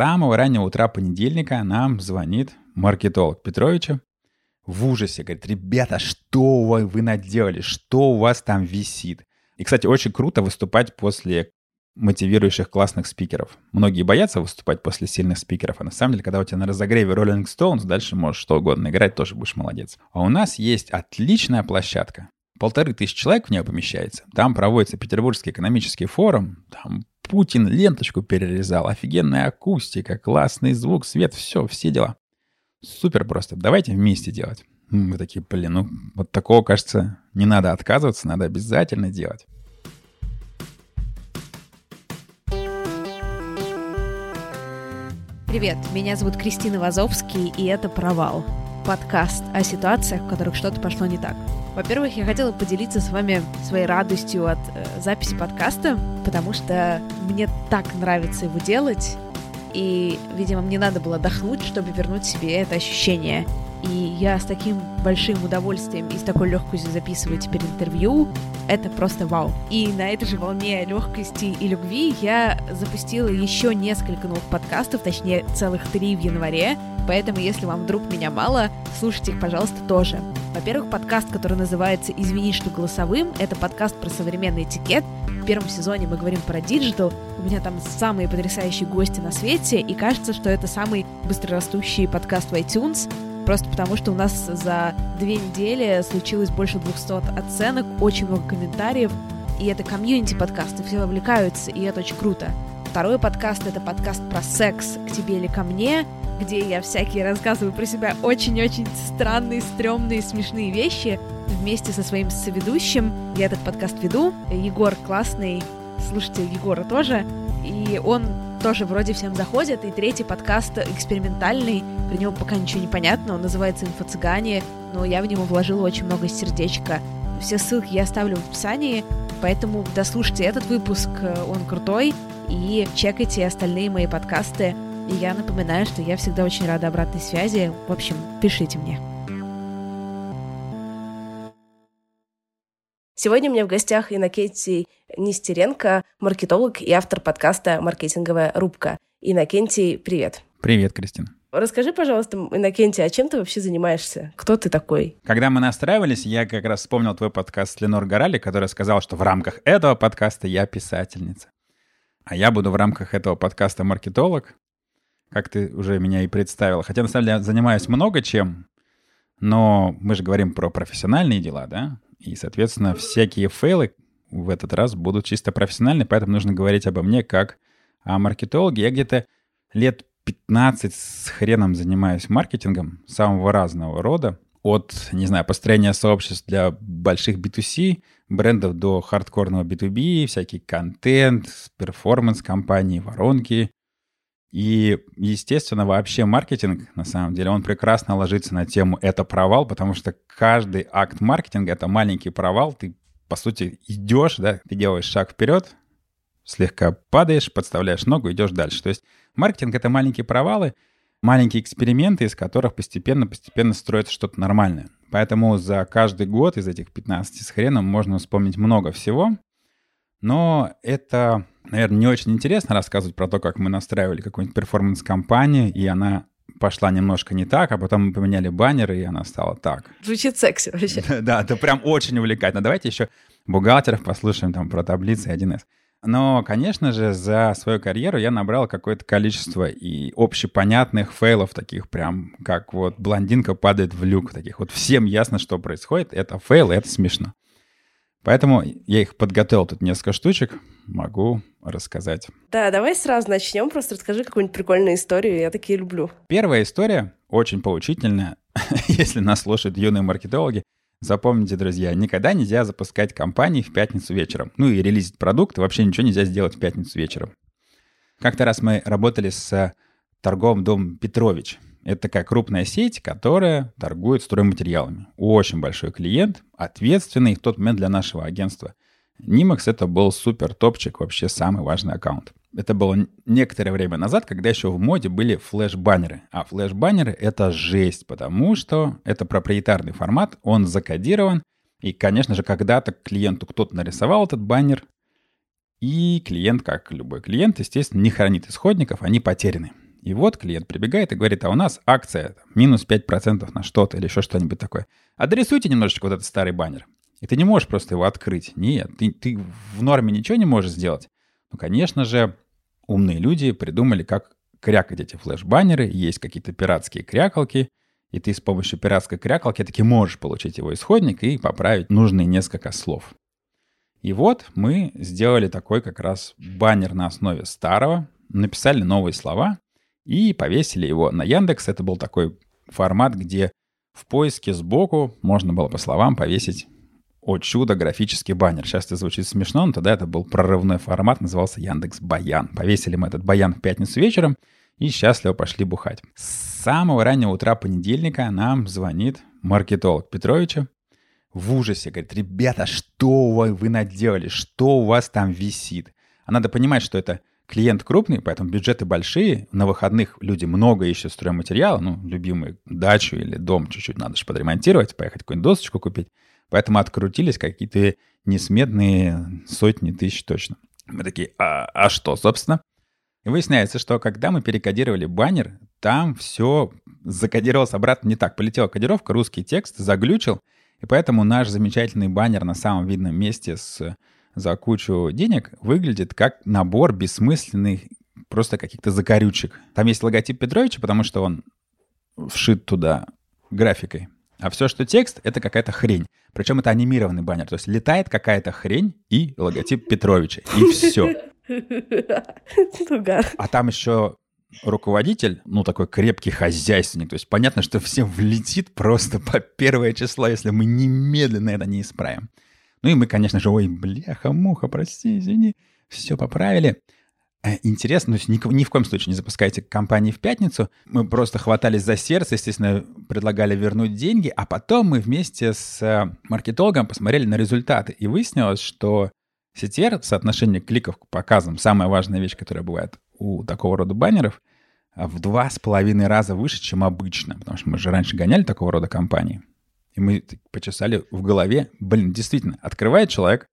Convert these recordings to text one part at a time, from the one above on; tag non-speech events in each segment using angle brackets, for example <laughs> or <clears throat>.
Самого раннего утра понедельника нам звонит маркетолог Петровича в ужасе. Говорит, ребята, что вы, вы наделали? Что у вас там висит? И, кстати, очень круто выступать после мотивирующих классных спикеров. Многие боятся выступать после сильных спикеров, а на самом деле, когда у тебя на разогреве Rolling Stones, дальше можешь что угодно играть, тоже будешь молодец. А у нас есть отличная площадка. Полторы тысячи человек в нее помещается. Там проводится Петербургский экономический форум. Там Путин ленточку перерезал. Офигенная акустика, классный звук, свет, все, все дела. Супер просто. Давайте вместе делать. Мы такие, блин, ну вот такого, кажется, не надо отказываться, надо обязательно делать. Привет, меня зовут Кристина Вазовский, и это «Провал» — подкаст о ситуациях, в которых что-то пошло не так. Во-первых, я хотела поделиться с вами своей радостью от э, записи подкаста, потому что мне так нравится его делать, и, видимо, мне надо было отдохнуть, чтобы вернуть себе это ощущение — и я с таким большим удовольствием и с такой легкостью записываю теперь интервью. Это просто вау. И на этой же волне легкости и любви я запустила еще несколько новых подкастов, точнее целых три в январе. Поэтому, если вам вдруг меня мало, слушайте их, пожалуйста, тоже. Во-первых, подкаст, который называется «Извини, что голосовым», это подкаст про современный этикет. В первом сезоне мы говорим про digital. У меня там самые потрясающие гости на свете, и кажется, что это самый быстрорастущий подкаст в iTunes просто потому что у нас за две недели случилось больше 200 оценок, очень много комментариев, и это комьюнити подкасты, все вовлекаются, и это очень круто. Второй подкаст — это подкаст про секс «К тебе или ко мне», где я всякие рассказываю про себя очень-очень странные, стрёмные, смешные вещи вместе со своим соведущим. Я этот подкаст веду. Егор классный, слушайте Егора тоже. И он тоже вроде всем заходит. И третий подкаст экспериментальный, про него пока ничего не понятно, он называется «Инфо-цыгане», но я в него вложила очень много сердечка. Все ссылки я оставлю в описании, поэтому дослушайте этот выпуск, он крутой, и чекайте остальные мои подкасты. И я напоминаю, что я всегда очень рада обратной связи. В общем, пишите мне. Сегодня у меня в гостях Иннокентий Нестеренко, маркетолог и автор подкаста «Маркетинговая рубка». Иннокентий, привет. Привет, Кристина. Расскажи, пожалуйста, Иннокентий, а чем ты вообще занимаешься? Кто ты такой? Когда мы настраивались, я как раз вспомнил твой подкаст с Ленор Горали, которая сказала, что в рамках этого подкаста я писательница. А я буду в рамках этого подкаста маркетолог, как ты уже меня и представила. Хотя, на самом деле, я занимаюсь много чем, но мы же говорим про профессиональные дела, да? И, соответственно, всякие фейлы в этот раз будут чисто профессиональные, поэтому нужно говорить обо мне как о маркетологе. Я где-то лет 15 с хреном занимаюсь маркетингом самого разного рода. От, не знаю, построения сообществ для больших B2C брендов до хардкорного B2B, всякий контент, перформанс-компании, воронки, и, естественно, вообще маркетинг, на самом деле, он прекрасно ложится на тему «это провал», потому что каждый акт маркетинга — это маленький провал. Ты, по сути, идешь, да, ты делаешь шаг вперед, слегка падаешь, подставляешь ногу, идешь дальше. То есть маркетинг — это маленькие провалы, маленькие эксперименты, из которых постепенно-постепенно строится что-то нормальное. Поэтому за каждый год из этих 15 с хреном можно вспомнить много всего. Но это наверное, не очень интересно рассказывать про то, как мы настраивали какую-нибудь перформанс-компанию, и она пошла немножко не так, а потом мы поменяли баннеры, и она стала так. Звучит секси вообще. <laughs> Да, это прям очень увлекательно. Давайте еще бухгалтеров послушаем там про таблицы 1С. Но, конечно же, за свою карьеру я набрал какое-то количество и общепонятных фейлов, таких прям, как вот блондинка падает в люк, таких вот всем ясно, что происходит. Это фейл, это смешно. Поэтому я их подготовил тут несколько штучек, могу рассказать. Да, давай сразу начнем, просто расскажи какую-нибудь прикольную историю, я такие люблю. Первая история очень поучительная, <laughs> если нас слушают юные маркетологи. Запомните, друзья, никогда нельзя запускать компании в пятницу вечером. Ну и релизить продукт, вообще ничего нельзя сделать в пятницу вечером. Как-то раз мы работали с торговым домом Петрович. Это такая крупная сеть, которая торгует стройматериалами. Очень большой клиент, ответственный в тот момент для нашего агентства. Нимакс это был супер топчик, вообще самый важный аккаунт. Это было некоторое время назад, когда еще в моде были флеш-баннеры. А флеш-баннеры — это жесть, потому что это проприетарный формат, он закодирован. И, конечно же, когда-то клиенту кто-то нарисовал этот баннер, и клиент, как любой клиент, естественно, не хранит исходников, они потеряны. И вот клиент прибегает и говорит, а у нас акция минус 5% на что-то или еще что-нибудь такое. Адресуйте немножечко вот этот старый баннер. И ты не можешь просто его открыть. Нет, ты, ты в норме ничего не можешь сделать. Ну, конечно же, умные люди придумали, как крякать эти флеш-баннеры. Есть какие-то пиратские крякалки, и ты с помощью пиратской крякалки таки можешь получить его исходник и поправить нужные несколько слов. И вот мы сделали такой как раз баннер на основе старого, написали новые слова и повесили его на Яндекс. Это был такой формат, где в поиске сбоку можно было по словам повесить о чудо, графический баннер. Сейчас это звучит смешно, но тогда это был прорывной формат, назывался Яндекс Баян. Повесили мы этот Баян в пятницу вечером и счастливо пошли бухать. С самого раннего утра понедельника нам звонит маркетолог Петровича в ужасе. Говорит, ребята, что вы, вы наделали? Что у вас там висит? А надо понимать, что это клиент крупный, поэтому бюджеты большие. На выходных люди много ищут стройматериала. Ну, любимую дачу или дом чуть-чуть надо же подремонтировать, поехать какую-нибудь досочку купить. Поэтому открутились какие-то несметные сотни тысяч точно. Мы такие, а, а что, собственно? И выясняется, что когда мы перекодировали баннер, там все закодировалось обратно не так. Полетела кодировка, русский текст заглючил, и поэтому наш замечательный баннер на самом видном месте с, за кучу денег выглядит как набор бессмысленных просто каких-то закорючек. Там есть логотип Петровича, потому что он вшит туда графикой. А все, что текст, это какая-то хрень. Причем это анимированный баннер. То есть летает какая-то хрень и логотип Петровича. И все. А там еще руководитель, ну, такой крепкий хозяйственник. То есть понятно, что всем влетит просто по первое число, если мы немедленно это не исправим. Ну и мы, конечно же, ой, бляха-муха, прости, извини, все поправили. Э, интересно, то есть ни, ни в коем случае не запускайте компании в пятницу. Мы просто хватались за сердце, естественно, предлагали вернуть деньги, а потом мы вместе с э, маркетологом посмотрели на результаты. И выяснилось, что CTR, соотношение кликов к показам, самая важная вещь, которая бывает у такого рода баннеров, в два с половиной раза выше, чем обычно. Потому что мы же раньше гоняли такого рода компании. И мы почесали в голове. Блин, действительно, открывает человек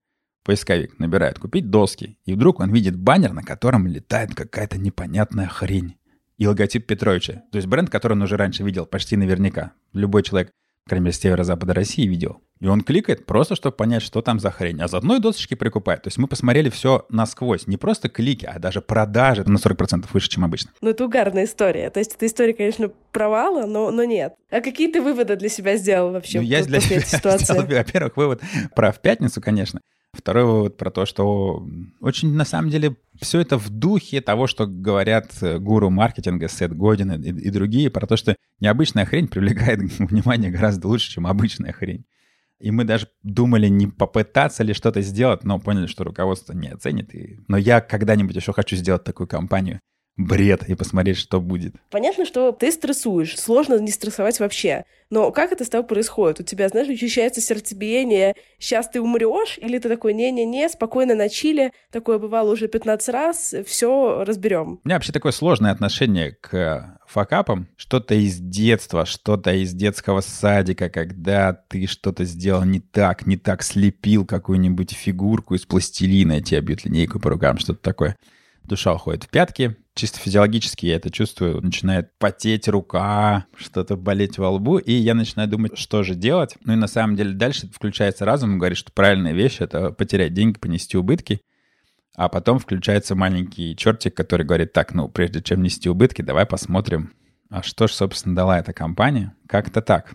Поисковик набирает «купить доски», и вдруг он видит баннер, на котором летает какая-то непонятная хрень. И логотип Петровича. То есть бренд, который он уже раньше видел почти наверняка. Любой человек, крайней мере, с северо-запада России видел. И он кликает просто, чтобы понять, что там за хрень. А заодно и досочки прикупает. То есть мы посмотрели все насквозь. Не просто клики, а даже продажи на 40% выше, чем обычно. Ну, это угарная история. То есть эта история, конечно, провала, но, но нет. А какие ты выводы для себя сделал вообще ну, я для себя сделал, во-первых, вывод про в пятницу, конечно. Второй вывод про то, что очень на самом деле все это в духе того, что говорят э, гуру маркетинга Сет Годин и, и другие, про то, что необычная хрень привлекает <laughs> внимание гораздо лучше, чем обычная хрень. И мы даже думали, не попытаться ли что-то сделать, но поняли, что руководство не оценит. И... Но я когда-нибудь еще хочу сделать такую компанию бред и посмотреть, что будет. Понятно, что ты стрессуешь. Сложно не стрессовать вообще. Но как это с тобой происходит? У тебя, знаешь, учащается сердцебиение, сейчас ты умрешь, или ты такой, не-не-не, спокойно на чиле, такое бывало уже 15 раз, все разберем. У меня вообще такое сложное отношение к факапам. Что-то из детства, что-то из детского садика, когда ты что-то сделал не так, не так слепил какую-нибудь фигурку из пластилина, тебе бьют линейку по рукам, что-то такое душа уходит в пятки. Чисто физиологически я это чувствую. Начинает потеть рука, что-то болеть во лбу, и я начинаю думать, что же делать. Ну и на самом деле дальше включается разум говорит, что правильная вещь — это потерять деньги, понести убытки. А потом включается маленький чертик, который говорит, так, ну, прежде чем нести убытки, давай посмотрим, а что же, собственно, дала эта компания. Как-то так.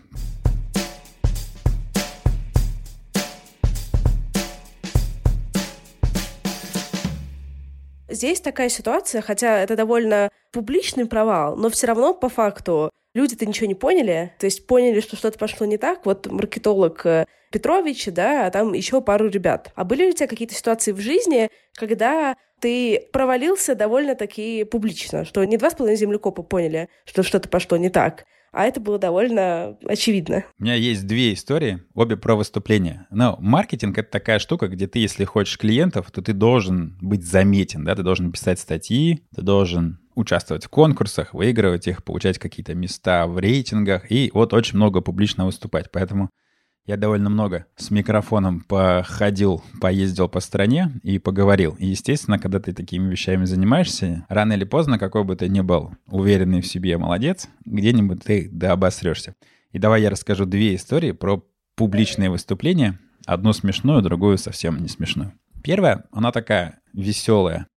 Здесь такая ситуация, хотя это довольно публичный провал, но все равно по факту люди-то ничего не поняли, то есть поняли, что что-то пошло не так. Вот маркетолог э, Петрович, да, а там еще пару ребят. А были ли у тебя какие-то ситуации в жизни, когда ты провалился довольно-таки публично, что не два с половиной землекопа поняли, что что-то пошло не так, а это было довольно очевидно. У меня есть две истории, обе про выступления. Но маркетинг — это такая штука, где ты, если хочешь клиентов, то ты должен быть заметен, да, ты должен писать статьи, ты должен участвовать в конкурсах, выигрывать их, получать какие-то места в рейтингах и вот очень много публично выступать. Поэтому я довольно много с микрофоном походил, поездил по стране и поговорил. И, естественно, когда ты такими вещами занимаешься, рано или поздно, какой бы ты ни был уверенный в себе молодец, где-нибудь ты да обосрешься. И давай я расскажу две истории про публичные выступления. Одну смешную, другую совсем не смешную. Первая, она такая веселая.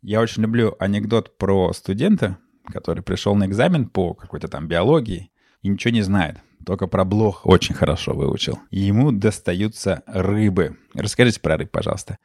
Я очень люблю анекдот про студента, который пришел на экзамен по какой-то там биологии и ничего не знает только про блох очень хорошо выучил. ему достаются рыбы. Расскажите про рыб, пожалуйста.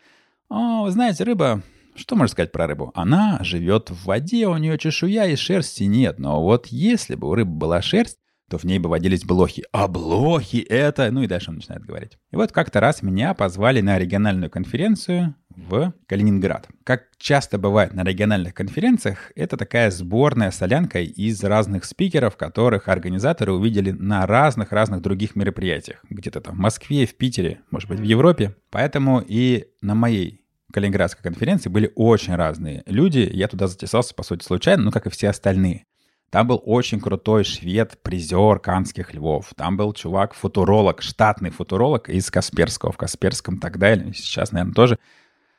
О, вы знаете, рыба... Что можно сказать про рыбу? Она живет в воде, у нее чешуя и шерсти нет. Но вот если бы у рыбы была шерсть, то в ней бы водились блохи. А блохи это... Ну и дальше он начинает говорить. И вот как-то раз меня позвали на региональную конференцию в Калининград. Как часто бывает на региональных конференциях, это такая сборная солянка из разных спикеров, которых организаторы увидели на разных-разных других мероприятиях. Где-то там в Москве, в Питере, может быть, в Европе. Поэтому и на моей Калининградской конференции были очень разные люди. Я туда затесался, по сути, случайно, ну, как и все остальные. Там был очень крутой швед, призер канских львов. Там был чувак, футуролог, штатный футуролог из Касперского. В Касперском тогда, или сейчас, наверное, тоже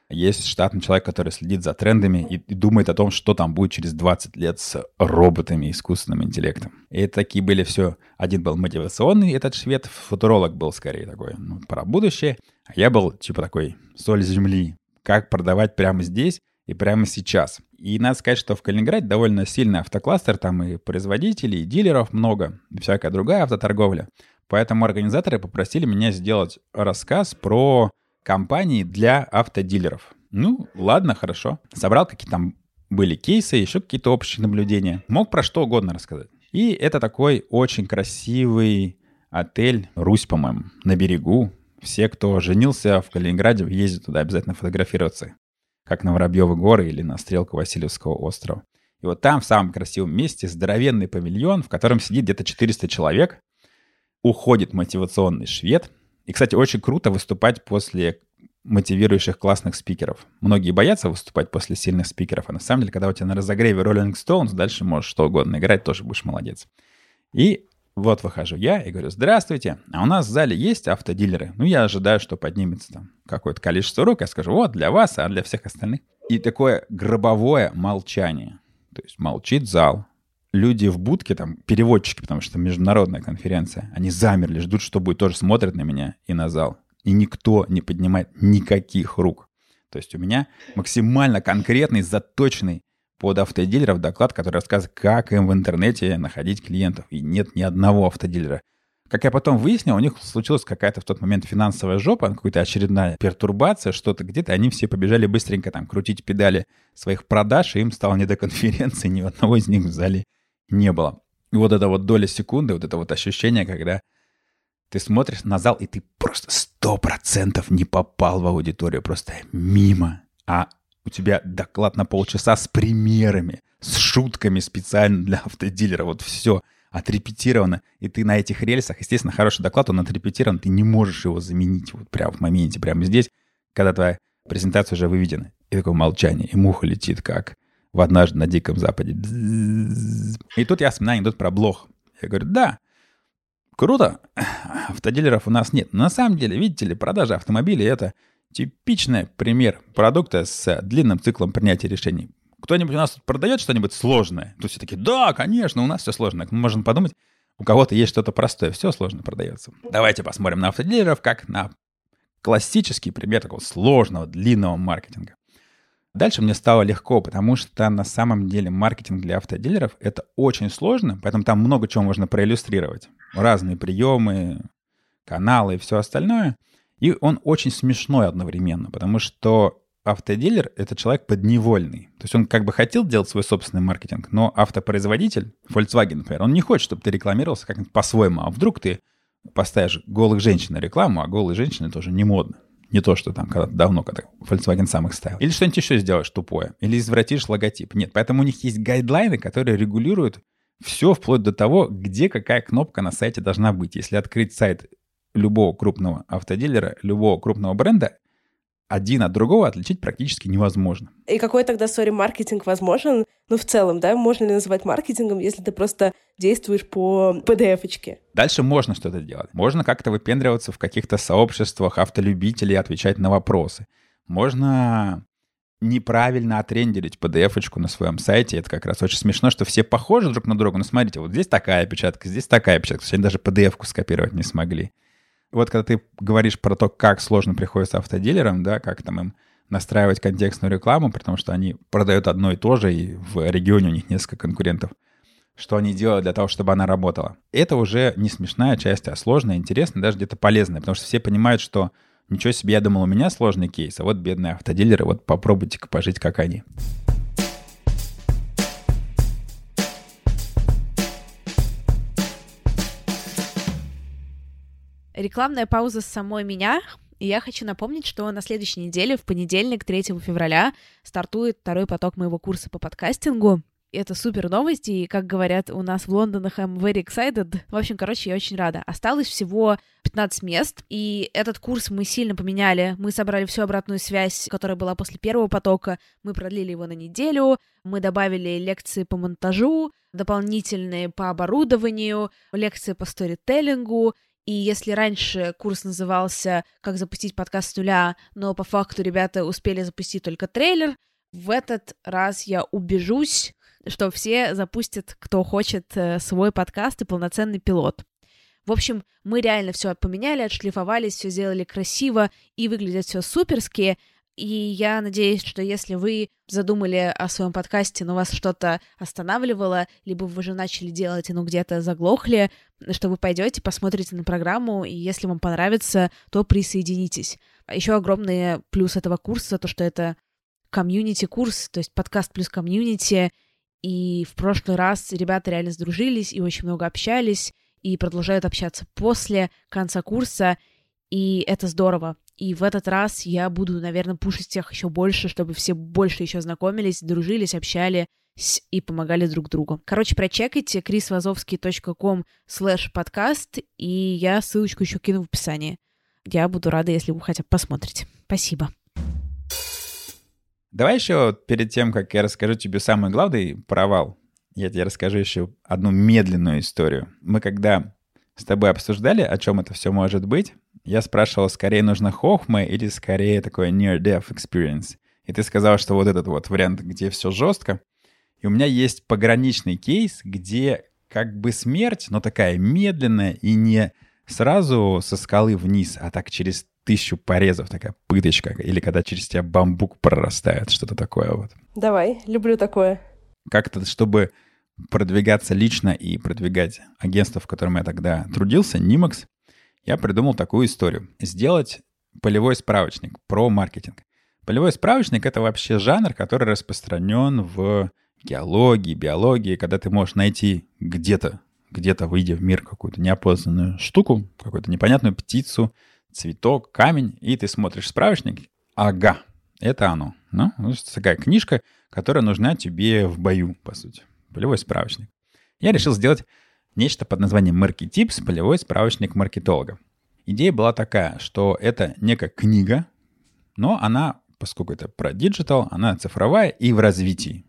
есть штатный человек, который следит за трендами и, думает о том, что там будет через 20 лет с роботами и искусственным интеллектом. И такие были все. Один был мотивационный, этот швед, футуролог был скорее такой, ну, про будущее. А я был типа такой соль земли. Как продавать прямо здесь и прямо сейчас. И надо сказать, что в Калининграде довольно сильный автокластер, там и производителей, и дилеров много, и всякая другая автоторговля. Поэтому организаторы попросили меня сделать рассказ про компании для автодилеров. Ну, ладно, хорошо. Собрал какие там были кейсы, еще какие-то общие наблюдения. Мог про что угодно рассказать. И это такой очень красивый отель «Русь», по-моему, на берегу. Все, кто женился в Калининграде, ездят туда обязательно фотографироваться как на Воробьевы горы или на стрелку Васильевского острова. И вот там, в самом красивом месте, здоровенный павильон, в котором сидит где-то 400 человек, уходит мотивационный швед. И, кстати, очень круто выступать после мотивирующих классных спикеров. Многие боятся выступать после сильных спикеров, а на самом деле, когда у тебя на разогреве Rolling Stones, дальше можешь что угодно играть, тоже будешь молодец. И вот выхожу я и говорю, здравствуйте, а у нас в зале есть автодилеры? Ну, я ожидаю, что поднимется там какое-то количество рук. Я скажу, вот, для вас, а для всех остальных. И такое гробовое молчание. То есть молчит зал. Люди в будке, там, переводчики, потому что международная конференция, они замерли, ждут, что будет, тоже смотрят на меня и на зал. И никто не поднимает никаких рук. То есть у меня максимально конкретный, заточенный под автодилеров доклад, который рассказывает, как им в интернете находить клиентов. И нет ни одного автодилера. Как я потом выяснил, у них случилась какая-то в тот момент финансовая жопа, какая-то очередная пертурбация, что-то где-то. Они все побежали быстренько там крутить педали своих продаж, и им стало не до конференции, ни одного из них в зале не было. И вот эта вот доля секунды, вот это вот ощущение, когда ты смотришь на зал, и ты просто сто процентов не попал в аудиторию, просто мимо. А у тебя доклад на полчаса с примерами, с шутками специально для автодилера. Вот все отрепетировано. И ты на этих рельсах, естественно, хороший доклад, он отрепетирован, ты не можешь его заменить вот прямо в моменте, прямо здесь, когда твоя презентация уже выведена. И такое молчание, и муха летит, как в «Однажды на Диком Западе». И тут я вспоминаю анекдот про блох. Я говорю, да, круто, автодилеров у нас нет. Но на самом деле, видите ли, продажа автомобилей — это Типичный пример продукта с длинным циклом принятия решений. Кто-нибудь у нас тут продает что-нибудь сложное? То все таки да, конечно, у нас все сложно. Мы можем подумать, у кого-то есть что-то простое, все сложно продается. Давайте посмотрим на автодилеров как на классический пример такого сложного, длинного маркетинга. Дальше мне стало легко, потому что на самом деле маркетинг для автодилеров — это очень сложно, поэтому там много чего можно проиллюстрировать. Разные приемы, каналы и все остальное — и он очень смешной одновременно, потому что автодилер — это человек подневольный. То есть он как бы хотел делать свой собственный маркетинг, но автопроизводитель, Volkswagen, например, он не хочет, чтобы ты рекламировался как-нибудь по-своему. А вдруг ты поставишь голых женщин на рекламу, а голые женщины тоже не модно. Не то, что там когда-то давно, когда Volkswagen сам их ставил. Или что-нибудь еще сделаешь тупое. Или извратишь логотип. Нет, поэтому у них есть гайдлайны, которые регулируют все вплоть до того, где какая кнопка на сайте должна быть. Если открыть сайт любого крупного автодилера, любого крупного бренда, один от другого отличить практически невозможно. И какой тогда, сори, маркетинг возможен? Ну, в целом, да, можно ли называть маркетингом, если ты просто действуешь по PDF-очке? Дальше можно что-то делать. Можно как-то выпендриваться в каких-то сообществах автолюбителей, отвечать на вопросы. Можно неправильно отрендерить PDF-очку на своем сайте. Это как раз очень смешно, что все похожи друг на друга. Но смотрите, вот здесь такая печатка, здесь такая печатка. Они даже PDF-ку скопировать не смогли вот когда ты говоришь про то, как сложно приходится автодилерам, да, как там им настраивать контекстную рекламу, потому что они продают одно и то же, и в регионе у них несколько конкурентов, что они делают для того, чтобы она работала. Это уже не смешная часть, а сложная, интересная, даже где-то полезная, потому что все понимают, что ничего себе, я думал, у меня сложный кейс, а вот бедные автодилеры, вот попробуйте-ка пожить, как они. Рекламная пауза с самой меня. И я хочу напомнить, что на следующей неделе, в понедельник, 3 февраля, стартует второй поток моего курса по подкастингу. Это супер новости, и, как говорят у нас в Лондонах, I'm very excited. В общем, короче, я очень рада. Осталось всего 15 мест, и этот курс мы сильно поменяли. Мы собрали всю обратную связь, которая была после первого потока. Мы продлили его на неделю, мы добавили лекции по монтажу, дополнительные по оборудованию, лекции по сторителлингу, и если раньше курс назывался «Как запустить подкаст с нуля», но по факту ребята успели запустить только трейлер, в этот раз я убежусь, что все запустят, кто хочет, э, свой подкаст и полноценный пилот. В общем, мы реально все поменяли, отшлифовались, все сделали красиво и выглядит все суперски. И я надеюсь, что если вы задумали о своем подкасте, но вас что-то останавливало, либо вы уже начали делать, но где-то заглохли, что вы пойдете, посмотрите на программу, и если вам понравится, то присоединитесь. А еще огромный плюс этого курса, то, что это комьюнити-курс, то есть подкаст плюс комьюнити, и в прошлый раз ребята реально сдружились и очень много общались, и продолжают общаться после конца курса, и это здорово. И в этот раз я буду, наверное, пушить всех еще больше, чтобы все больше еще знакомились, дружились, общались и помогали друг другу. Короче, прочекайте chrisvazovsky.com слэш подкаст, и я ссылочку еще кину в описании. Я буду рада, если вы хотя бы посмотрите. Спасибо. Давай еще перед тем, как я расскажу тебе самый главный провал, я тебе расскажу еще одну медленную историю. Мы когда с тобой обсуждали, о чем это все может быть, я спрашивал, скорее нужно хохма или скорее такой near-death experience. И ты сказал, что вот этот вот вариант, где все жестко. И у меня есть пограничный кейс, где как бы смерть, но такая медленная и не сразу со скалы вниз, а так через тысячу порезов, такая пыточка. Или когда через тебя бамбук прорастает, что-то такое вот. Давай, люблю такое. Как-то, чтобы продвигаться лично и продвигать агентство, в котором я тогда трудился, Nimax, я придумал такую историю. Сделать полевой справочник про маркетинг. Полевой справочник — это вообще жанр, который распространен в геологии, биологии, когда ты можешь найти где-то, где-то выйдя в мир какую-то неопознанную штуку, какую-то непонятную птицу, цветок, камень, и ты смотришь справочник, ага, это оно. Ну, такая книжка, которая нужна тебе в бою, по сути. Полевой справочник. Я решил сделать нечто под названием Marketips, полевой справочник маркетолога. Идея была такая, что это некая книга, но она, поскольку это про digital, она цифровая и в развитии.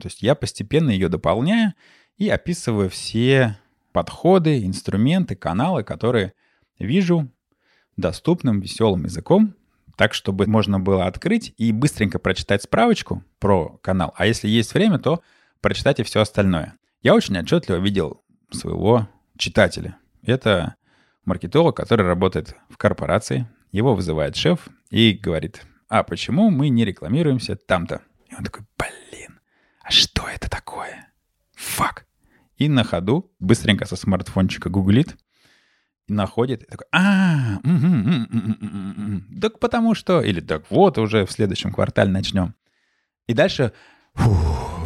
То есть я постепенно ее дополняю и описываю все подходы, инструменты, каналы, которые вижу доступным, веселым языком, так, чтобы можно было открыть и быстренько прочитать справочку про канал. А если есть время, то прочитайте все остальное. Я очень отчетливо видел своего читателя. Это маркетолог, который работает в корпорации. Его вызывает шеф и говорит, а почему мы не рекламируемся там-то? И он такой, блин, а что это такое? Фак. И на ходу быстренько со смартфончика гуглит, находит, и такой, а, так потому что, или так вот, уже в следующем квартале начнем. И дальше фу,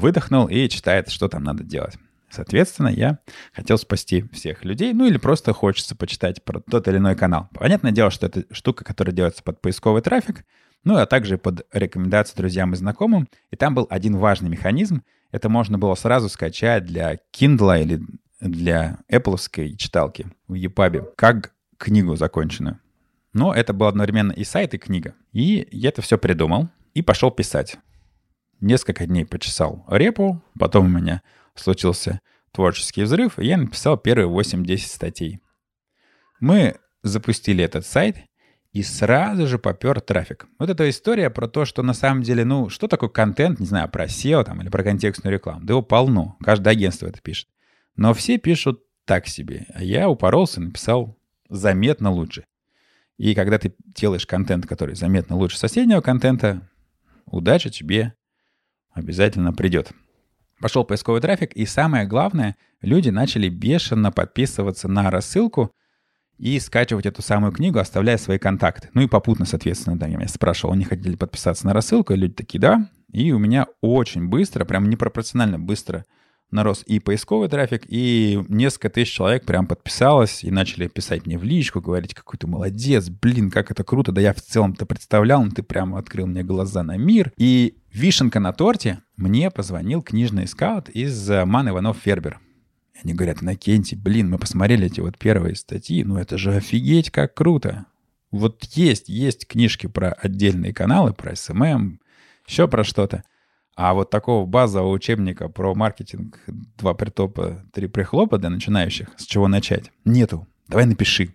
выдохнул и читает, что там надо делать. Соответственно, я хотел спасти всех людей, ну или просто хочется почитать про тот или иной канал. Понятное дело, что это штука, которая делается под поисковый трафик, ну а также под рекомендации друзьям и знакомым. И там был один важный механизм. Это можно было сразу скачать для Kindle или для Apple читалки в EPUB, как книгу законченную. Но это был одновременно и сайт, и книга. И я это все придумал и пошел писать. Несколько дней почесал репу, потом у меня случился творческий взрыв, и я написал первые 8-10 статей. Мы запустили этот сайт, и сразу же попер трафик. Вот эта история про то, что на самом деле, ну, что такое контент, не знаю, про SEO там или про контекстную рекламу. Да его полно, каждое агентство это пишет. Но все пишут так себе. А я упоролся написал заметно лучше. И когда ты делаешь контент, который заметно лучше соседнего контента, удача тебе обязательно придет. Пошел поисковый трафик, и самое главное, люди начали бешено подписываться на рассылку и скачивать эту самую книгу, оставляя свои контакты. Ну и попутно, соответственно, да, я спрашивал, они хотели подписаться на рассылку, и люди такие, да. И у меня очень быстро, прям непропорционально быстро нарос и поисковый трафик, и несколько тысяч человек прям подписалось и начали писать мне в личку, говорить, какой ты молодец, блин, как это круто, да я в целом-то представлял, но ты прям открыл мне глаза на мир. И вишенка на торте, мне позвонил книжный скаут из э, Ман Иванов Фербер. Они говорят, Иннокентий, блин, мы посмотрели эти вот первые статьи, ну это же офигеть, как круто. Вот есть, есть книжки про отдельные каналы, про SMM, еще про что-то. А вот такого базового учебника про маркетинг два притопа, три прихлопа для начинающих, с чего начать, нету. Давай напиши.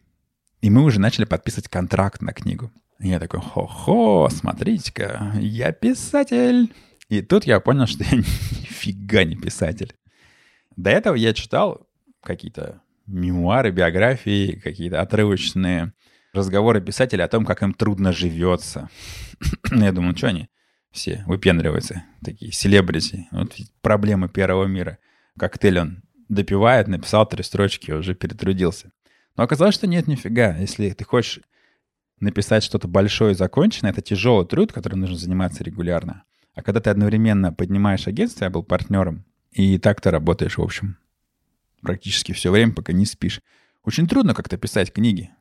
И мы уже начали подписывать контракт на книгу. И я такой, хо-хо, смотрите-ка, я писатель. И тут я понял, что я <laughs> нифига не писатель. До этого я читал какие-то мемуары, биографии, какие-то отрывочные разговоры писателей о том, как им трудно живется. <clears throat> я думаю, что они все выпендриваются, такие селебрити. Вот проблемы первого мира. Коктейль он допивает, написал три строчки, уже перетрудился. Но оказалось, что нет, нифига. Если ты хочешь написать что-то большое и законченное, это тяжелый труд, которым нужно заниматься регулярно. А когда ты одновременно поднимаешь агентство, я был партнером, и так ты работаешь, в общем, практически все время, пока не спишь. Очень трудно как-то писать книги.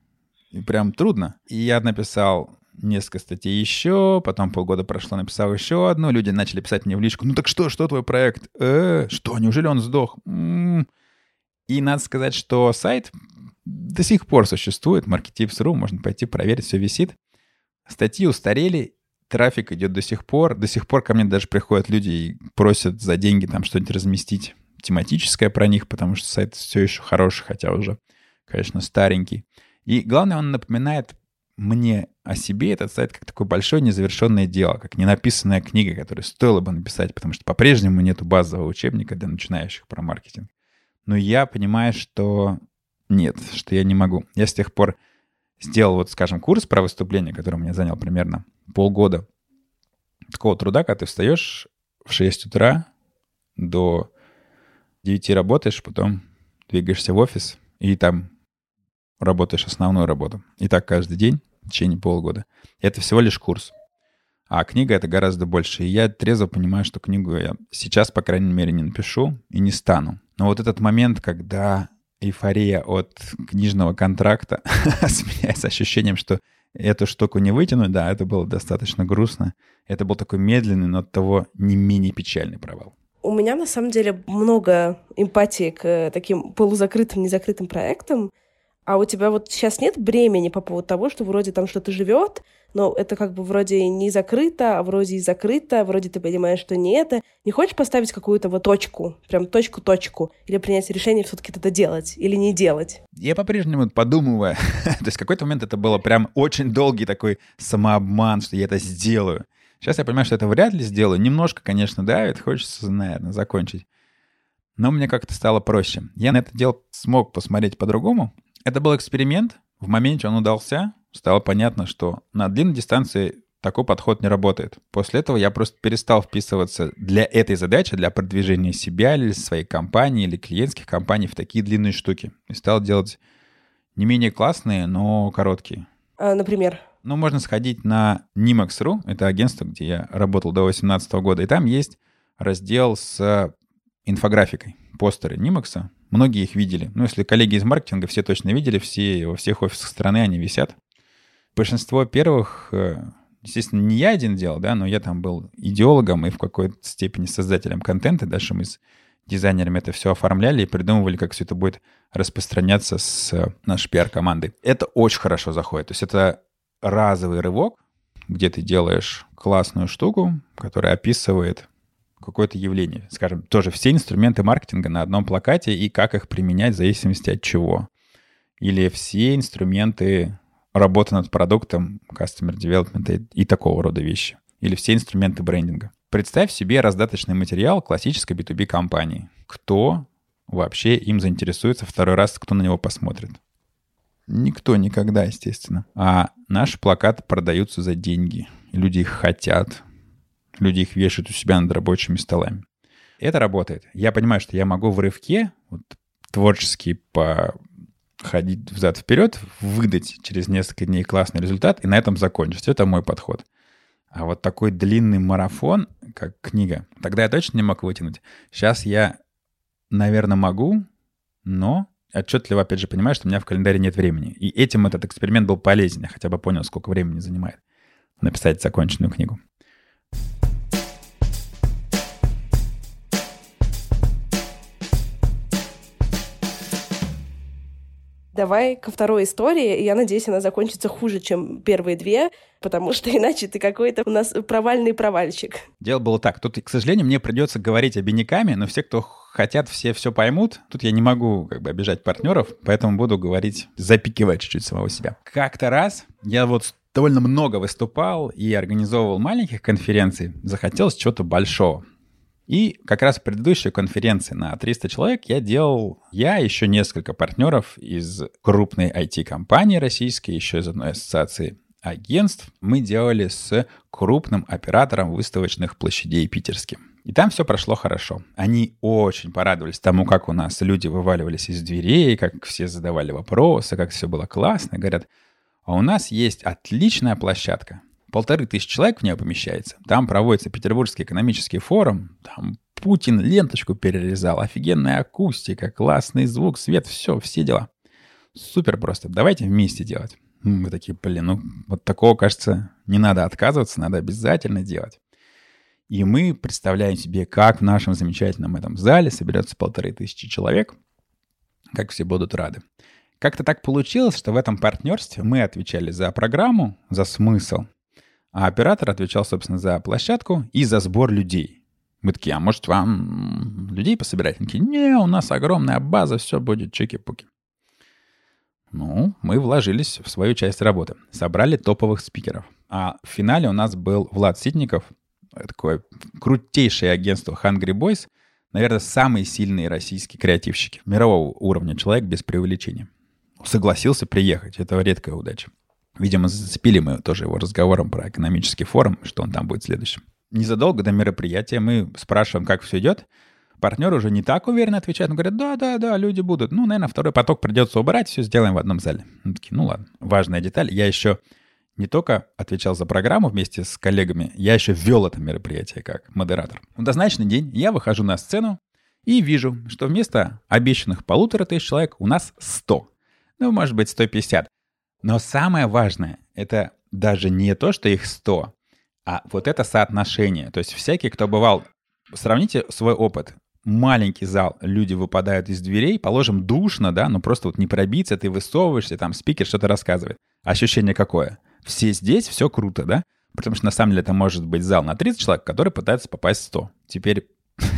И прям трудно. И я написал несколько статей еще, потом полгода прошло, написал еще одну, люди начали писать мне в личку, ну так что, что твой проект? Э, что, неужели он сдох? М-м-м. И надо сказать, что сайт до сих пор существует, Marketips.ru, можно пойти проверить, все висит. Статьи устарели, трафик идет до сих пор, до сих пор ко мне даже приходят люди и просят за деньги там что-нибудь разместить тематическое про них, потому что сайт все еще хороший, хотя уже, конечно, старенький. И главное, он напоминает мне о себе этот сайт как такое большое незавершенное дело, как ненаписанная книга, которую стоило бы написать, потому что по-прежнему нету базового учебника для начинающих про маркетинг. Но я понимаю, что нет, что я не могу. Я с тех пор сделал, вот, скажем, курс про выступление, который у меня занял примерно полгода. Такого труда, когда ты встаешь в 6 утра, до 9 работаешь, потом двигаешься в офис, и там работаешь основную работу. И так каждый день в течение полгода. Это всего лишь курс. А книга — это гораздо больше. И я трезво понимаю, что книгу я сейчас, по крайней мере, не напишу и не стану. Но вот этот момент, когда эйфория от книжного контракта <laughs> сменяется ощущением, что эту штуку не вытянуть, да, это было достаточно грустно. Это был такой медленный, но от того не менее печальный провал. У меня, на самом деле, много эмпатии к таким полузакрытым, незакрытым проектам, а у тебя вот сейчас нет бремени по поводу того, что вроде там что-то живет, но это как бы вроде не закрыто, а вроде и закрыто, вроде ты понимаешь, что не это. Не хочешь поставить какую-то вот точку, прям точку-точку, или принять решение все-таки это делать или не делать? Я по-прежнему подумываю. <laughs> То есть в какой-то момент это было прям очень долгий такой самообман, что я это сделаю. Сейчас я понимаю, что это вряд ли сделаю. Немножко, конечно, давит, хочется, наверное, закончить. Но мне как-то стало проще. Я на это дело смог посмотреть по-другому. Это был эксперимент. В моменте он удался. Стало понятно, что на длинной дистанции такой подход не работает. После этого я просто перестал вписываться для этой задачи, для продвижения себя или своей компании, или клиентских компаний в такие длинные штуки. И стал делать не менее классные, но короткие. А, например? Ну, можно сходить на Nimax.ru, это агентство, где я работал до 2018 года, и там есть раздел с инфографикой постеры Нимакса. Многие их видели. Ну, если коллеги из маркетинга, все точно видели, все во всех офисах страны они висят. Большинство первых, э, естественно, не я один делал, да, но я там был идеологом и в какой-то степени создателем контента. Дальше мы с дизайнерами это все оформляли и придумывали, как все это будет распространяться с нашей пиар-командой. Это очень хорошо заходит. То есть это разовый рывок, где ты делаешь классную штуку, которая описывает какое-то явление. Скажем, тоже все инструменты маркетинга на одном плакате и как их применять в зависимости от чего. Или все инструменты работы над продуктом, customer development и, такого рода вещи. Или все инструменты брендинга. Представь себе раздаточный материал классической B2B компании. Кто вообще им заинтересуется второй раз, кто на него посмотрит? Никто никогда, естественно. А наши плакаты продаются за деньги. Люди их хотят. Люди их вешают у себя над рабочими столами. Это работает. Я понимаю, что я могу в рывке вот, творчески походить взад-вперед, выдать через несколько дней классный результат и на этом закончить. Это мой подход. А вот такой длинный марафон, как книга, тогда я точно не мог вытянуть. Сейчас я, наверное, могу, но отчетливо, опять же, понимаю, что у меня в календаре нет времени. И этим этот эксперимент был полезен. Я хотя бы понял, сколько времени занимает написать законченную книгу. Давай ко второй истории, и я надеюсь, она закончится хуже, чем первые две, потому что <laughs> иначе ты какой-то у нас провальный провальщик. Дело было так. Тут, к сожалению, мне придется говорить обиняками, но все, кто хотят, все все поймут. Тут я не могу как бы обижать партнеров, поэтому буду говорить, запикивать чуть-чуть самого себя. Как-то раз я вот довольно много выступал и организовывал маленьких конференций, захотелось чего-то большого. И как раз в предыдущей конференции на 300 человек я делал, я еще несколько партнеров из крупной IT-компании российской, еще из одной ассоциации агентств, мы делали с крупным оператором выставочных площадей питерским. И там все прошло хорошо. Они очень порадовались тому, как у нас люди вываливались из дверей, как все задавали вопросы, как все было классно. Говорят, а у нас есть отличная площадка полторы тысячи человек в нее помещается. Там проводится Петербургский экономический форум. Там Путин ленточку перерезал. Офигенная акустика, классный звук, свет, все, все дела. Супер просто. Давайте вместе делать. Мы такие, блин, ну вот такого, кажется, не надо отказываться, надо обязательно делать. И мы представляем себе, как в нашем замечательном этом зале соберется полторы тысячи человек, как все будут рады. Как-то так получилось, что в этом партнерстве мы отвечали за программу, за смысл, а оператор отвечал, собственно, за площадку и за сбор людей. Мы такие, а может вам людей пособирать? Они такие, не, у нас огромная база, все будет чеки-пуки. Ну, мы вложились в свою часть работы. Собрали топовых спикеров. А в финале у нас был Влад Ситников, такое крутейшее агентство Hungry Boys, наверное, самые сильные российские креативщики мирового уровня, человек без преувеличения. Согласился приехать, это редкая удача. Видимо, зацепили мы тоже его разговором про экономический форум, что он там будет следующим. Незадолго до мероприятия мы спрашиваем, как все идет. Партнер уже не так уверенно отвечает. Он говорит, да, да, да, люди будут. Ну, наверное, второй поток придется убрать, все сделаем в одном зале. Мы такие, ну ладно. Важная деталь. Я еще не только отвечал за программу вместе с коллегами, я еще ввел это мероприятие как модератор. В назначенный день я выхожу на сцену и вижу, что вместо обещанных полутора тысяч человек у нас 100. Ну, может быть, 150. Но самое важное — это даже не то, что их 100, а вот это соотношение. То есть всякий, кто бывал... Сравните свой опыт. Маленький зал, люди выпадают из дверей, положим, душно, да, ну просто вот не пробиться, ты высовываешься, там спикер что-то рассказывает. Ощущение какое? Все здесь, все круто, да? Потому что на самом деле это может быть зал на 30 человек, который пытается попасть в 100. Теперь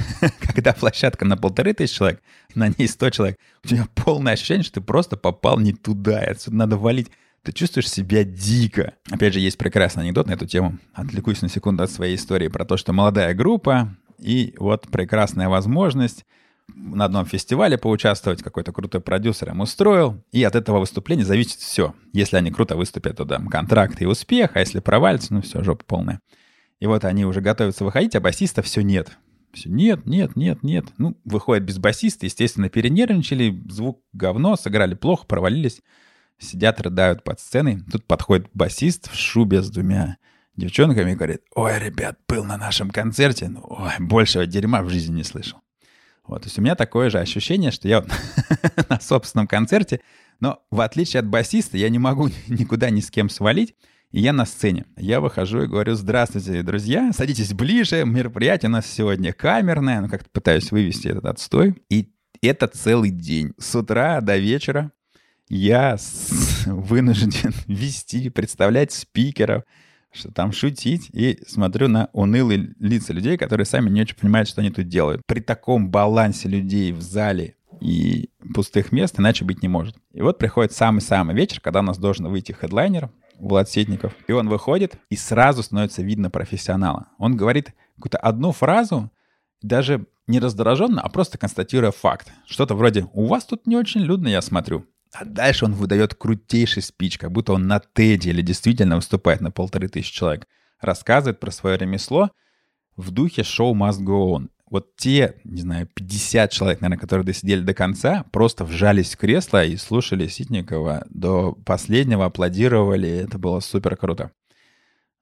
<laughs> когда площадка на полторы тысячи человек, на ней 100 человек, у тебя полное ощущение, что ты просто попал не туда, и отсюда надо валить. Ты чувствуешь себя дико. Опять же, есть прекрасный анекдот на эту тему. Отвлекусь на секунду от своей истории про то, что молодая группа, и вот прекрасная возможность на одном фестивале поучаствовать, какой-то крутой продюсер им устроил, и от этого выступления зависит все. Если они круто выступят, то да, контракт и успех, а если провалится, ну все, жопа полная. И вот они уже готовятся выходить, а басиста все нет. Все, нет, нет, нет, нет. Ну, выходит без басиста, естественно, перенервничали, звук говно, сыграли плохо, провалились. Сидят, рыдают под сценой. Тут подходит басист в шубе с двумя девчонками и говорит, ой, ребят, был на нашем концерте, ну, ой, большего дерьма в жизни не слышал. Вот, то есть у меня такое же ощущение, что я <laughs> на собственном концерте, но в отличие от басиста я не могу <laughs> никуда ни с кем свалить, я на сцене. Я выхожу и говорю, здравствуйте, друзья, садитесь ближе, мероприятие у нас сегодня камерное, ну как-то пытаюсь вывести этот отстой. И это целый день, с утра до вечера я <laughs> вынужден <laughs> вести, представлять спикеров, что там шутить, и смотрю на унылые лица людей, которые сами не очень понимают, что они тут делают. При таком балансе людей в зале и пустых мест иначе быть не может. И вот приходит самый-самый вечер, когда у нас должен выйти хедлайнер, Влад Сетников, и он выходит, и сразу становится видно профессионала. Он говорит какую-то одну фразу, даже не раздраженно, а просто констатируя факт. Что-то вроде «У вас тут не очень людно, я смотрю». А дальше он выдает крутейший спич, как будто он на Теди или действительно выступает на полторы тысячи человек. Рассказывает про свое ремесло в духе шоу must go on. Вот те, не знаю, 50 человек, наверное, которые досидели до конца, просто вжались в кресло и слушали Ситникова до последнего, аплодировали. Это было супер круто.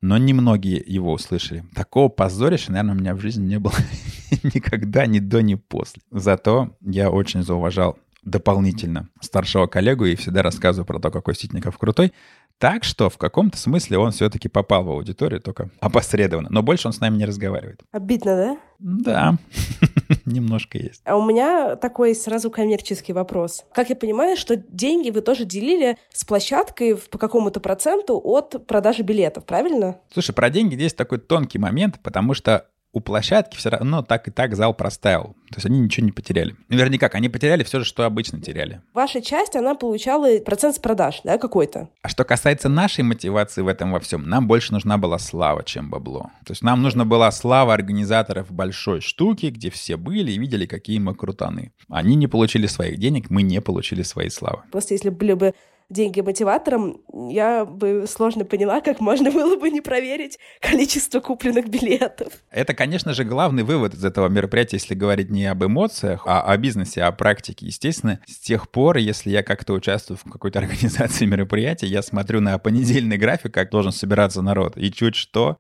Но немногие его услышали. Такого позорища, наверное, у меня в жизни не было <laughs> никогда, ни до, ни после. Зато я очень зауважал дополнительно старшего коллегу и всегда рассказываю про то, какой Ситников крутой. Так что в каком-то смысле он все-таки попал в аудиторию, только опосредованно. Но больше он с нами не разговаривает. Обидно, да? Да, <laughs> немножко есть. А у меня такой сразу коммерческий вопрос. Как я понимаю, что деньги вы тоже делили с площадкой по какому-то проценту от продажи билетов, правильно? Слушай, про деньги здесь такой тонкий момент, потому что у площадки все равно так и так зал простаивал. То есть они ничего не потеряли. Вернее, как, они потеряли все же, что обычно теряли. Ваша часть, она получала процент с продаж, да, какой-то? А что касается нашей мотивации в этом во всем, нам больше нужна была слава, чем бабло. То есть нам нужна была слава организаторов большой штуки, где все были и видели, какие мы крутаны. Они не получили своих денег, мы не получили своей славы. Просто если были бы деньги мотиватором, я бы сложно поняла, как можно было бы не проверить количество купленных билетов. Это, конечно же, главный вывод из этого мероприятия, если говорить не об эмоциях, а о бизнесе, о практике. Естественно, с тех пор, если я как-то участвую в какой-то <laughs> организации мероприятия, я смотрю на понедельный график, как должен собираться народ, и чуть что,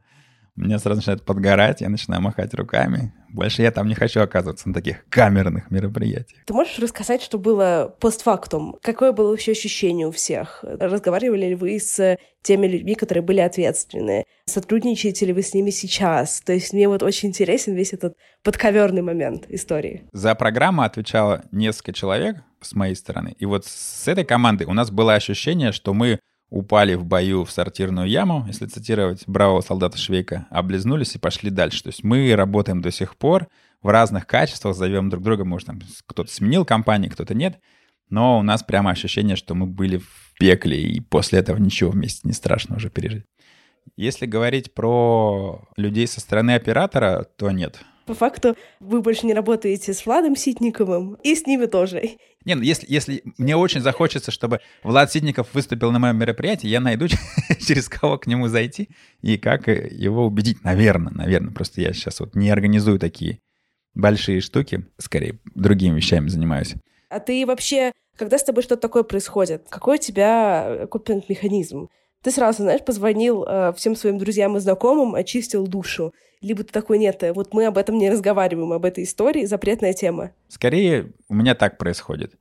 меня сразу начинает подгорать, я начинаю махать руками. Больше я там не хочу оказываться на таких камерных мероприятиях. Ты можешь рассказать, что было постфактум? Какое было вообще ощущение у всех? Разговаривали ли вы с теми людьми, которые были ответственны? Сотрудничаете ли вы с ними сейчас? То есть мне вот очень интересен весь этот подковерный момент истории. За программу отвечало несколько человек с моей стороны. И вот с этой командой у нас было ощущение, что мы упали в бою в сортирную яму, если цитировать бравого солдата Швейка, облизнулись и пошли дальше. То есть мы работаем до сих пор в разных качествах, зовем друг друга, может, там кто-то сменил компанию, кто-то нет, но у нас прямо ощущение, что мы были в пекле, и после этого ничего вместе не страшно уже пережить. Если говорить про людей со стороны оператора, то нет. По факту вы больше не работаете с Владом Ситниковым и с ними тоже. Не, ну если, если мне очень захочется, чтобы Влад Ситников выступил на моем мероприятии, я найду <laughs> через кого к нему зайти и как его убедить. Наверное, наверное. Просто я сейчас вот не организую такие большие штуки. Скорее, другими вещами занимаюсь. А ты вообще, когда с тобой что-то такое происходит, какой у тебя копинг-механизм? Ты сразу, знаешь, позвонил э, всем своим друзьям и знакомым, очистил душу. Либо ты такой, нет, э, вот мы об этом не разговариваем, об этой истории, запретная тема. Скорее, у меня так происходит.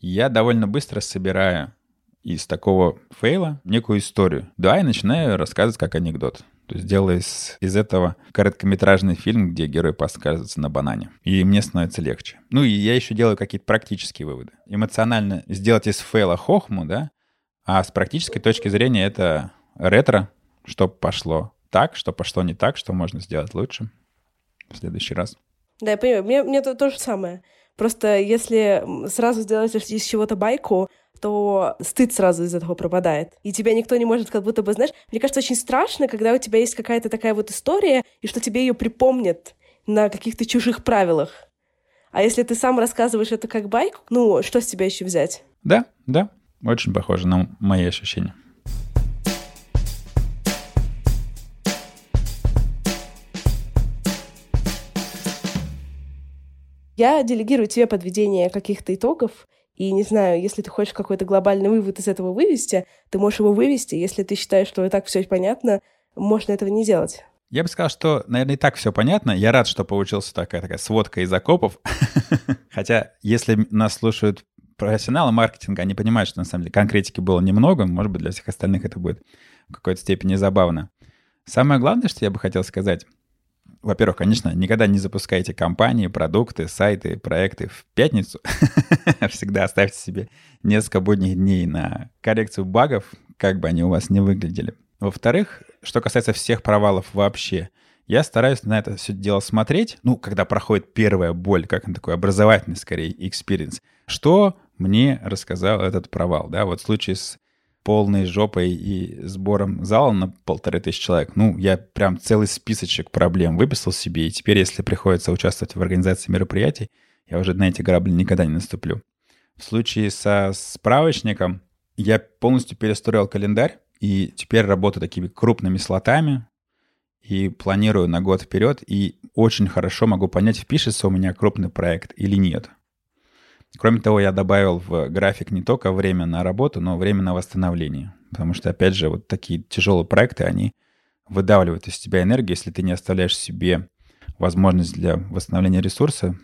Я довольно быстро собираю из такого фейла некую историю. Да, и начинаю рассказывать как анекдот. То есть делаю из, из этого короткометражный фильм, где герой подсказывается на банане. И мне становится легче. Ну и я еще делаю какие-то практические выводы. Эмоционально сделать из фейла хохму, да, а с практической точки зрения это ретро, что пошло так, что пошло не так, что можно сделать лучше в следующий раз. Да, я понимаю. Мне, мне то, то же самое. Просто если сразу сделать из чего-то байку, то стыд сразу из этого пропадает. И тебя никто не может как будто бы, знаешь, мне кажется, очень страшно, когда у тебя есть какая-то такая вот история, и что тебе ее припомнят на каких-то чужих правилах. А если ты сам рассказываешь это как байку, ну, что с тебя еще взять? Да, да, очень похоже на мои ощущения. Я делегирую тебе подведение каких-то итогов, и не знаю, если ты хочешь какой-то глобальный вывод из этого вывести, ты можешь его вывести. Если ты считаешь, что и так все понятно, можно этого не делать. Я бы сказал, что, наверное, и так все понятно. Я рад, что получилась такая, такая сводка из окопов. <laughs> Хотя, если нас слушают профессионалы маркетинга, они понимают, что на самом деле конкретики было немного. Может быть, для всех остальных это будет в какой-то степени забавно. Самое главное, что я бы хотел сказать, во-первых, конечно, никогда не запускайте компании, продукты, сайты, проекты в пятницу. <laughs> Всегда оставьте себе несколько будних дней на коррекцию багов, как бы они у вас не выглядели. Во-вторых, что касается всех провалов вообще, я стараюсь на это все дело смотреть, ну, когда проходит первая боль, как на такой образовательный, скорее, experience. Что мне рассказал этот провал, да, вот в случае с полной жопой и сбором зала на полторы тысячи человек. Ну, я прям целый списочек проблем выписал себе, и теперь, если приходится участвовать в организации мероприятий, я уже на эти грабли никогда не наступлю. В случае со справочником я полностью перестроил календарь, и теперь работаю такими крупными слотами, и планирую на год вперед, и очень хорошо могу понять, впишется у меня крупный проект или нет. Кроме того, я добавил в график не только время на работу, но время на восстановление. Потому что, опять же, вот такие тяжелые проекты, они выдавливают из тебя энергию. Если ты не оставляешь себе возможность для восстановления ресурса,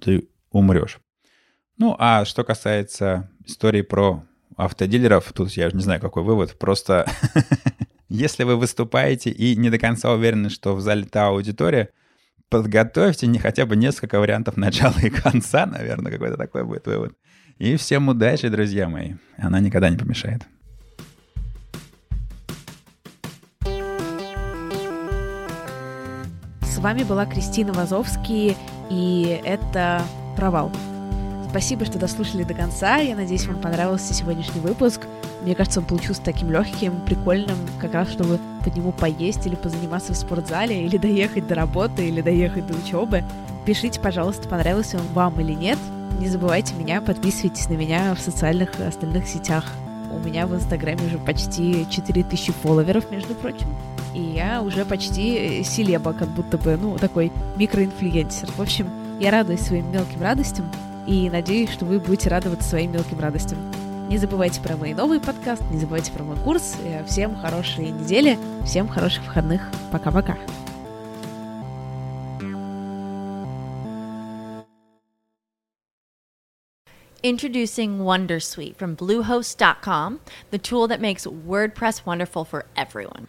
ты умрешь. Ну, а что касается истории про автодилеров, тут я не знаю, какой вывод. Просто <laughs> если вы выступаете и не до конца уверены, что в зале та аудитория, подготовьте не хотя бы несколько вариантов начала и конца, наверное, какой-то такой будет вывод. И всем удачи, друзья мои. Она никогда не помешает. С вами была Кристина Вазовский, и это «Провал». Спасибо, что дослушали до конца. Я надеюсь, вам понравился сегодняшний выпуск. Мне кажется, он получился таким легким, прикольным, как раз чтобы по нему поесть или позаниматься в спортзале, или доехать до работы, или доехать до учебы. Пишите, пожалуйста, понравился он вам или нет. Не забывайте меня, подписывайтесь на меня в социальных остальных сетях. У меня в Инстаграме уже почти 4000 фолловеров, между прочим. И я уже почти селеба, как будто бы, ну, такой микроинфлюенсер. В общем, я радуюсь своим мелким радостям и надеюсь, что вы будете радоваться своим мелким радостям. Не забывайте про мой новый подкаст, не забывайте про мой курс. Всем хорошей недели, всем хороших выходных. Пока-пока. Introducing Wondersuite from Bluehost.com, the tool that makes WordPress wonderful for everyone.